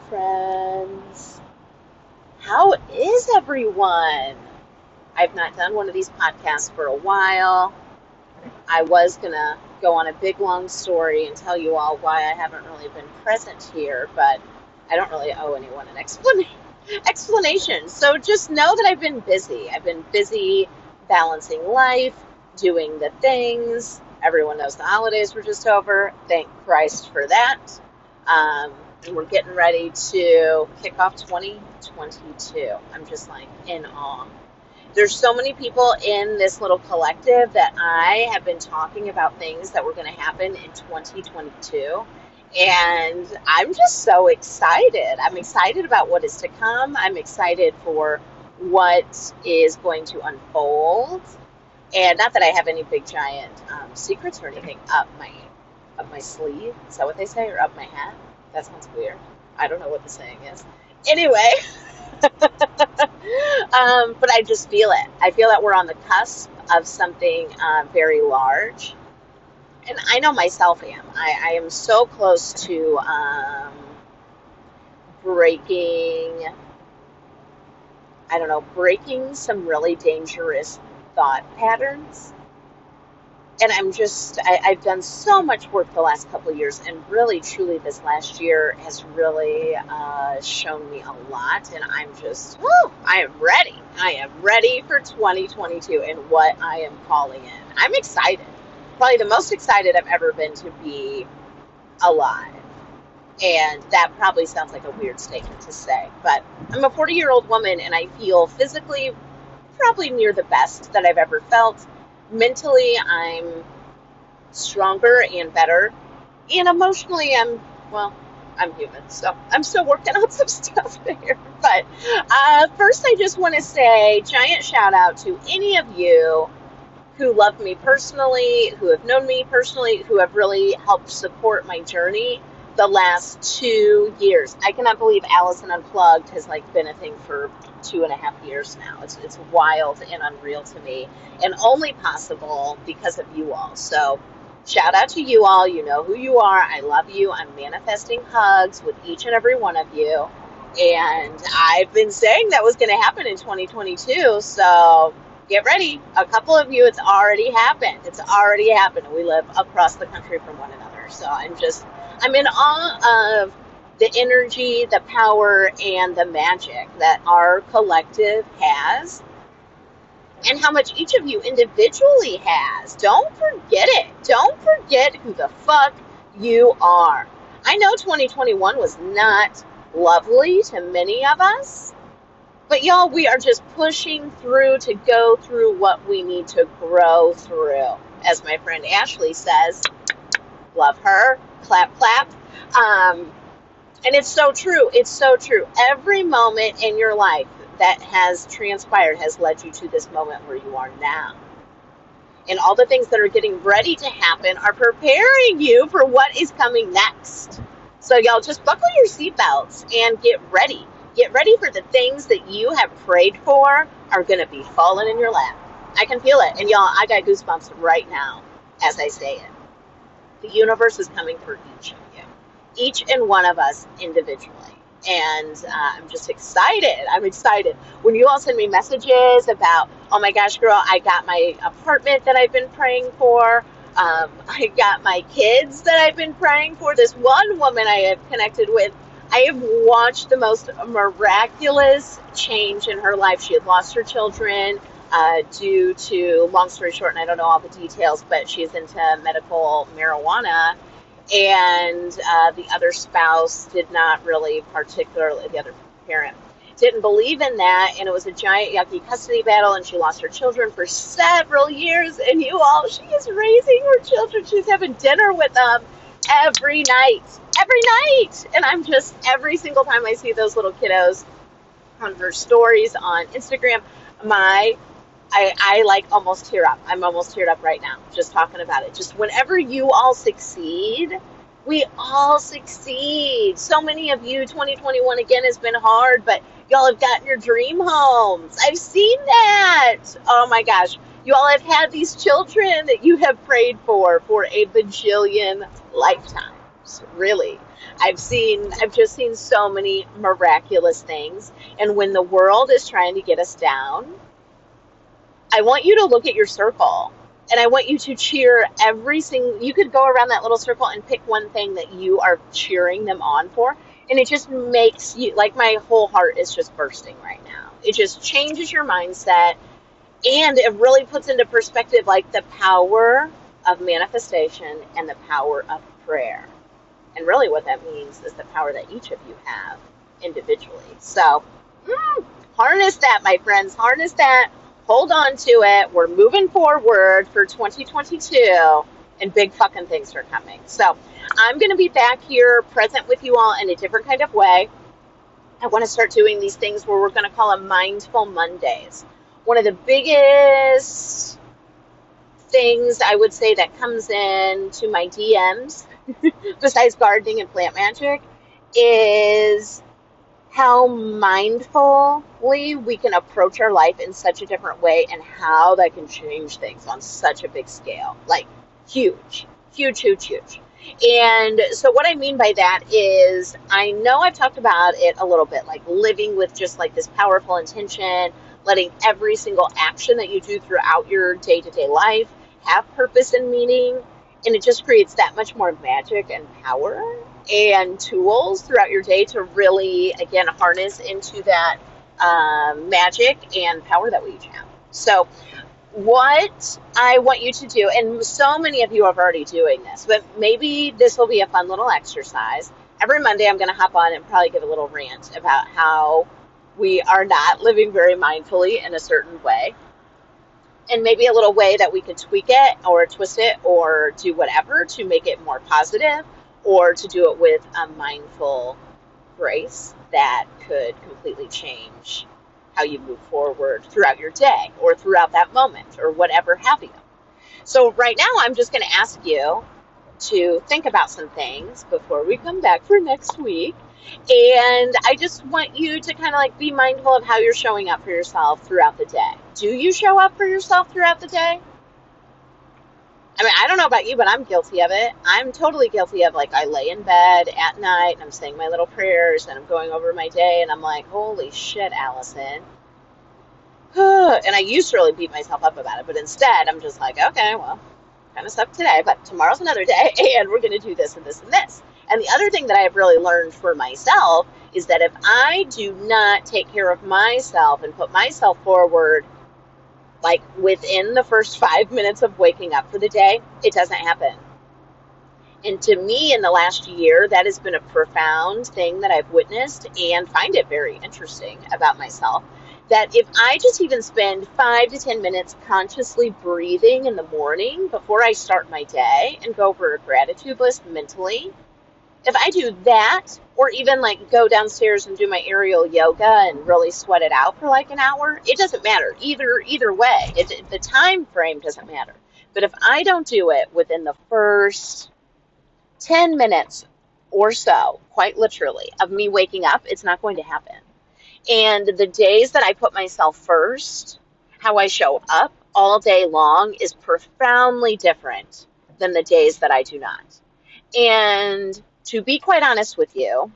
Friends. How is everyone? I've not done one of these podcasts for a while. I was going to go on a big long story and tell you all why I haven't really been present here, but I don't really owe anyone an explanation. So just know that I've been busy. I've been busy balancing life, doing the things. Everyone knows the holidays were just over. Thank Christ for that. Um, and we're getting ready to kick off 2022. I'm just like in awe. There's so many people in this little collective that I have been talking about things that were going to happen in 2022. And I'm just so excited. I'm excited about what is to come. I'm excited for what is going to unfold. And not that I have any big giant um, secrets or anything up my up my sleeve. Is that what they say? Or up my hat? That sounds weird. I don't know what the saying is. Anyway, um, but I just feel it. I feel that we're on the cusp of something uh, very large. And I know myself am. I, I am so close to um, breaking, I don't know, breaking some really dangerous thought patterns and I'm just, I, have done so much work the last couple of years, and really, truly, this last year has really uh, shown me a lot. And I'm just, whoo, I am ready. I am ready for 2022 and what I am calling in. I'm excited. Probably the most excited I've ever been to be alive. And that probably sounds like a weird statement to say, but I'm a 40 year old woman and I feel physically probably near the best that I've ever felt mentally I'm stronger and better. And emotionally I'm well, I'm human, so I'm still working on some stuff there. But uh, first, I just want to say giant shout out to any of you who love me personally, who have known me personally, who have really helped support my journey the last two years. I cannot believe Allison Unplugged has like been a thing for two and a half years now. It's it's wild and unreal to me, and only possible because of you all. So. Shout out to you all. You know who you are. I love you. I'm manifesting hugs with each and every one of you. And I've been saying that was going to happen in 2022. So get ready. A couple of you, it's already happened. It's already happened. We live across the country from one another. So I'm just I'm in awe of the energy, the power, and the magic that our collective has, and how much each of you individually has. Don't forget it. Don't forget who the fuck you are. I know 2021 was not lovely to many of us, but y'all, we are just pushing through to go through what we need to grow through. As my friend Ashley says, love her clap, clap. Um, and it's so true. It's so true. Every moment in your life that has transpired has led you to this moment where you are now. And all the things that are getting ready to happen are preparing you for what is coming next. So, y'all, just buckle your seatbelts and get ready. Get ready for the things that you have prayed for are going to be falling in your lap. I can feel it. And, y'all, I got goosebumps right now as I say it. The universe is coming for each of you, each and one of us individually. And uh, I'm just excited. I'm excited. When you all send me messages about, oh my gosh, girl, I got my apartment that I've been praying for. Um, I got my kids that I've been praying for. This one woman I have connected with, I have watched the most miraculous change in her life. She had lost her children uh, due to, long story short, and I don't know all the details, but she's into medical marijuana. And uh, the other spouse did not really, particularly, the other parent didn't believe in that. And it was a giant, yucky custody battle. And she lost her children for several years. And you all, she is raising her children. She's having dinner with them every night. Every night. And I'm just, every single time I see those little kiddos on her stories on Instagram, my I, I like almost tear up. I'm almost teared up right now just talking about it. Just whenever you all succeed, we all succeed. So many of you, 2021 again has been hard, but y'all have gotten your dream homes. I've seen that. Oh my gosh. You all have had these children that you have prayed for for a bajillion lifetimes. really. I've seen, I've just seen so many miraculous things. And when the world is trying to get us down, I want you to look at your circle and I want you to cheer every single. You could go around that little circle and pick one thing that you are cheering them on for, and it just makes you like my whole heart is just bursting right now. It just changes your mindset, and it really puts into perspective like the power of manifestation and the power of prayer. And really, what that means is the power that each of you have individually. So, mm, harness that, my friends. Harness that hold on to it. We're moving forward for 2022, and big fucking things are coming. So I'm going to be back here present with you all in a different kind of way. I want to start doing these things where we're going to call them mindful Mondays. One of the biggest things I would say that comes in to my DMs, besides gardening and plant magic, is how mindfully we can approach our life in such a different way and how that can change things on such a big scale. Like, huge, huge, huge, huge. And so, what I mean by that is, I know I've talked about it a little bit, like living with just like this powerful intention, letting every single action that you do throughout your day to day life have purpose and meaning. And it just creates that much more magic and power and tools throughout your day to really, again, harness into that um, magic and power that we each have. So, what I want you to do, and so many of you are already doing this, but maybe this will be a fun little exercise. Every Monday, I'm going to hop on and probably give a little rant about how we are not living very mindfully in a certain way. And maybe a little way that we could tweak it or twist it or do whatever to make it more positive or to do it with a mindful grace that could completely change how you move forward throughout your day or throughout that moment or whatever have you. So, right now, I'm just going to ask you to think about some things before we come back for next week. And I just want you to kind of like be mindful of how you're showing up for yourself throughout the day. Do you show up for yourself throughout the day? I mean, I don't know about you, but I'm guilty of it. I'm totally guilty of like I lay in bed at night and I'm saying my little prayers and I'm going over my day and I'm like, holy shit, Allison. and I used to really beat myself up about it, but instead I'm just like, okay, well, kind of sucked today, but tomorrow's another day and we're going to do this and this and this. And the other thing that I have really learned for myself is that if I do not take care of myself and put myself forward like within the first five minutes of waking up for the day, it doesn't happen. And to me, in the last year, that has been a profound thing that I've witnessed and find it very interesting about myself. That if I just even spend five to 10 minutes consciously breathing in the morning before I start my day and go over a gratitude list mentally, if I do that, or even like go downstairs and do my aerial yoga and really sweat it out for like an hour, it doesn't matter. Either either way, it, the time frame doesn't matter. But if I don't do it within the first 10 minutes or so, quite literally, of me waking up, it's not going to happen. And the days that I put myself first, how I show up all day long is profoundly different than the days that I do not. And to be quite honest with you,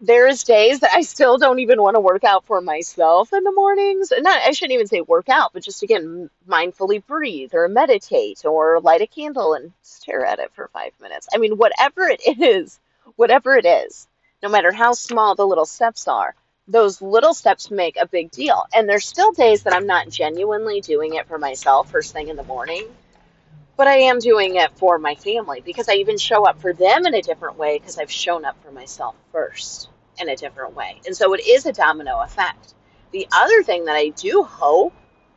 there's days that I still don't even want to work out for myself in the mornings. Not, I shouldn't even say work out, but just again, mindfully breathe or meditate or light a candle and stare at it for five minutes. I mean, whatever it is, whatever it is, no matter how small the little steps are, those little steps make a big deal. And there's still days that I'm not genuinely doing it for myself first thing in the morning but I am doing it for my family because I even show up for them in a different way because I've shown up for myself first in a different way. And so it is a domino effect. The other thing that I do hope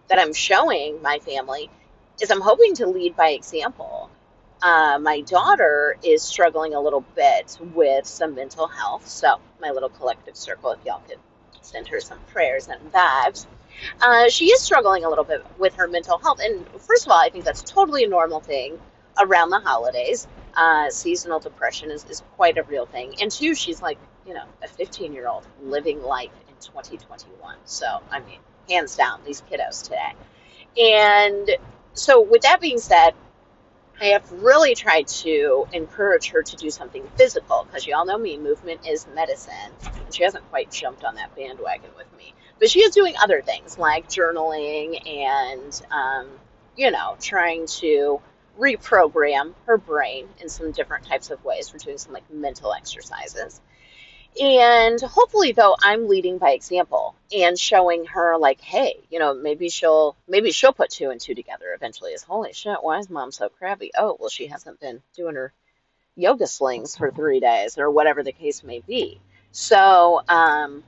that I'm showing my family is I'm hoping to lead by example. Uh, my daughter is struggling a little bit with some mental health. So, my little collective circle, if y'all could send her some prayers and vibes. Uh, she is struggling a little bit with her mental health. And first of all, I think that's totally a normal thing around the holidays. Uh, seasonal depression is, is quite a real thing. And two, she's like, you know, a 15 year old living life in 2021. So, I mean, hands down, these kiddos today. And so, with that being said, I have really tried to encourage her to do something physical because you all know me, movement is medicine. And she hasn't quite jumped on that bandwagon with me. But she is doing other things like journaling and, um, you know, trying to reprogram her brain in some different types of ways. We're doing some like mental exercises. And hopefully though I'm leading by example and showing her like, hey, you know, maybe she'll maybe she'll put two and two together eventually is holy shit, why is mom so crabby? Oh, well she hasn't been doing her yoga slings for three days or whatever the case may be. So um,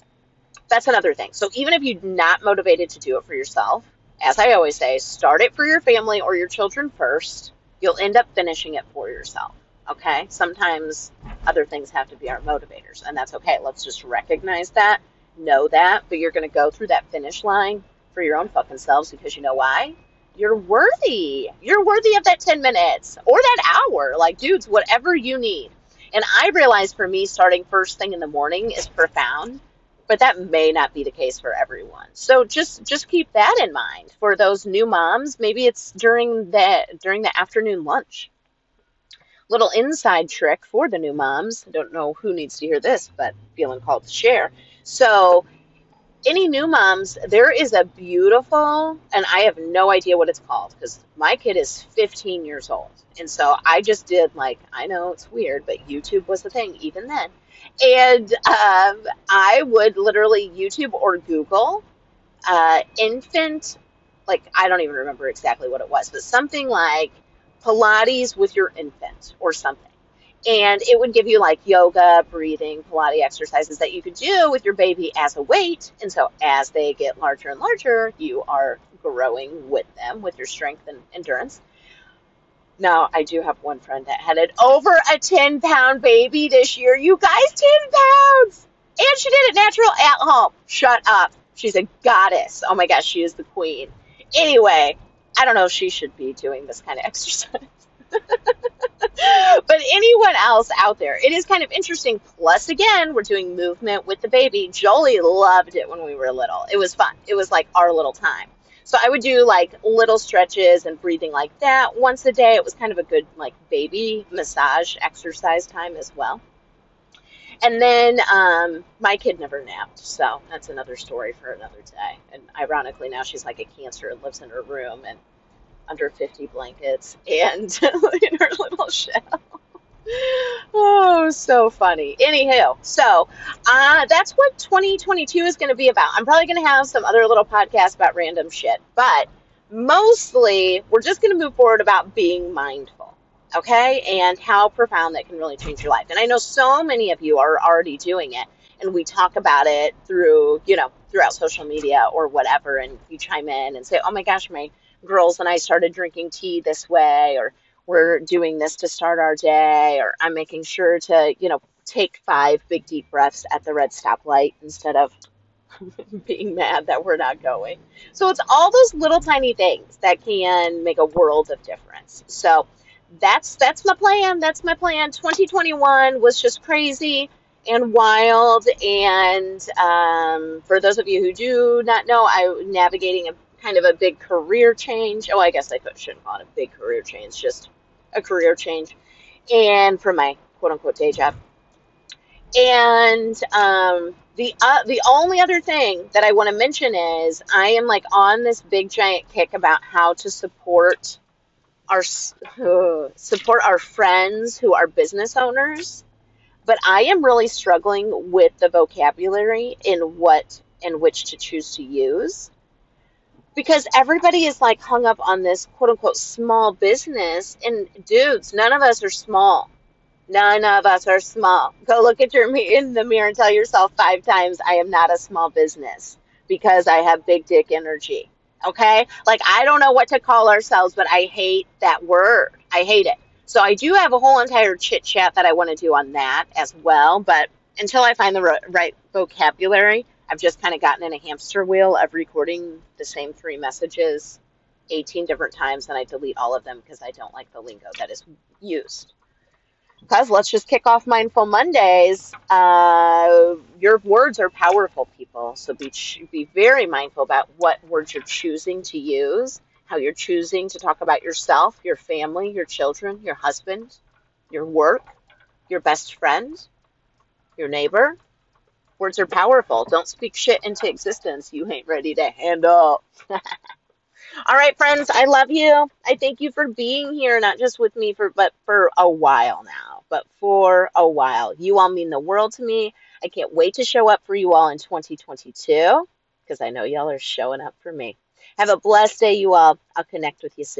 that's another thing. So even if you're not motivated to do it for yourself, as I always say, start it for your family or your children first. You'll end up finishing it for yourself. Okay? Sometimes other things have to be our motivators, and that's okay. Let's just recognize that, know that, but you're going to go through that finish line for your own fucking selves because you know why? You're worthy. You're worthy of that 10 minutes or that hour. Like, dudes, whatever you need. And I realize for me, starting first thing in the morning is profound but that may not be the case for everyone. So just just keep that in mind for those new moms. Maybe it's during the during the afternoon lunch. Little inside trick for the new moms. I don't know who needs to hear this, but feeling called to share. So any new moms, there is a beautiful, and I have no idea what it's called because my kid is 15 years old. And so I just did like, I know it's weird, but YouTube was the thing even then and um, I would literally YouTube or Google uh, infant, like I don't even remember exactly what it was, but something like Pilates with your infant or something. And it would give you like yoga, breathing, Pilates exercises that you could do with your baby as a weight. And so as they get larger and larger, you are growing with them with your strength and endurance. Now, I do have one friend that had an over a 10 pound baby this year. You guys, 10 pounds! And she did it natural at home. Shut up. She's a goddess. Oh my gosh, she is the queen. Anyway, I don't know if she should be doing this kind of exercise. but anyone else out there, it is kind of interesting. Plus, again, we're doing movement with the baby. Jolie loved it when we were little. It was fun. It was like our little time. So I would do like little stretches and breathing like that once a day. It was kind of a good like baby massage exercise time as well. And then um, my kid never napped, so that's another story for another day. And ironically, now she's like a cancer and lives in her room and under 50 blankets and in her little shell oh, so funny. Anywho, so uh, that's what 2022 is going to be about. I'm probably going to have some other little podcasts about random shit, but mostly we're just going to move forward about being mindful, okay? And how profound that can really change your life. And I know so many of you are already doing it, and we talk about it through, you know, throughout social media or whatever, and you chime in and say, oh my gosh, my girls and I started drinking tea this way, or we're doing this to start our day, or I'm making sure to, you know, take five big deep breaths at the red stoplight instead of being mad that we're not going. So it's all those little tiny things that can make a world of difference. So that's that's my plan. That's my plan. 2021 was just crazy and wild. And um, for those of you who do not know, I'm navigating a kind of a big career change. Oh, I guess I shouldn't call it a big career change. Just a career change and for my quote unquote day job. And um, the uh, the only other thing that I want to mention is I am like on this big giant kick about how to support our uh, support our friends who are business owners, but I am really struggling with the vocabulary in what in which to choose to use because everybody is like hung up on this quote unquote small business. And dudes, none of us are small. None of us are small. Go look at your in the mirror and tell yourself five times, I am not a small business because I have big dick energy. Okay? Like, I don't know what to call ourselves, but I hate that word. I hate it. So I do have a whole entire chit chat that I want to do on that as well. But until I find the right vocabulary, I've just kind of gotten in a hamster wheel of recording the same three messages 18 different times and I delete all of them because I don't like the lingo that is used. Because let's just kick off Mindful Mondays. Uh, your words are powerful, people. So be, be very mindful about what words you're choosing to use how you're choosing to talk about yourself, your family, your children, your husband, your work, your best friend, your neighbor. Words are powerful. Don't speak shit into existence. You ain't ready to hand up. All right, friends, I love you. I thank you for being here, not just with me for but for a while now, but for a while. You all mean the world to me. I can't wait to show up for you all in 2022 because I know y'all are showing up for me. Have a blessed day, you all. I'll connect with you soon.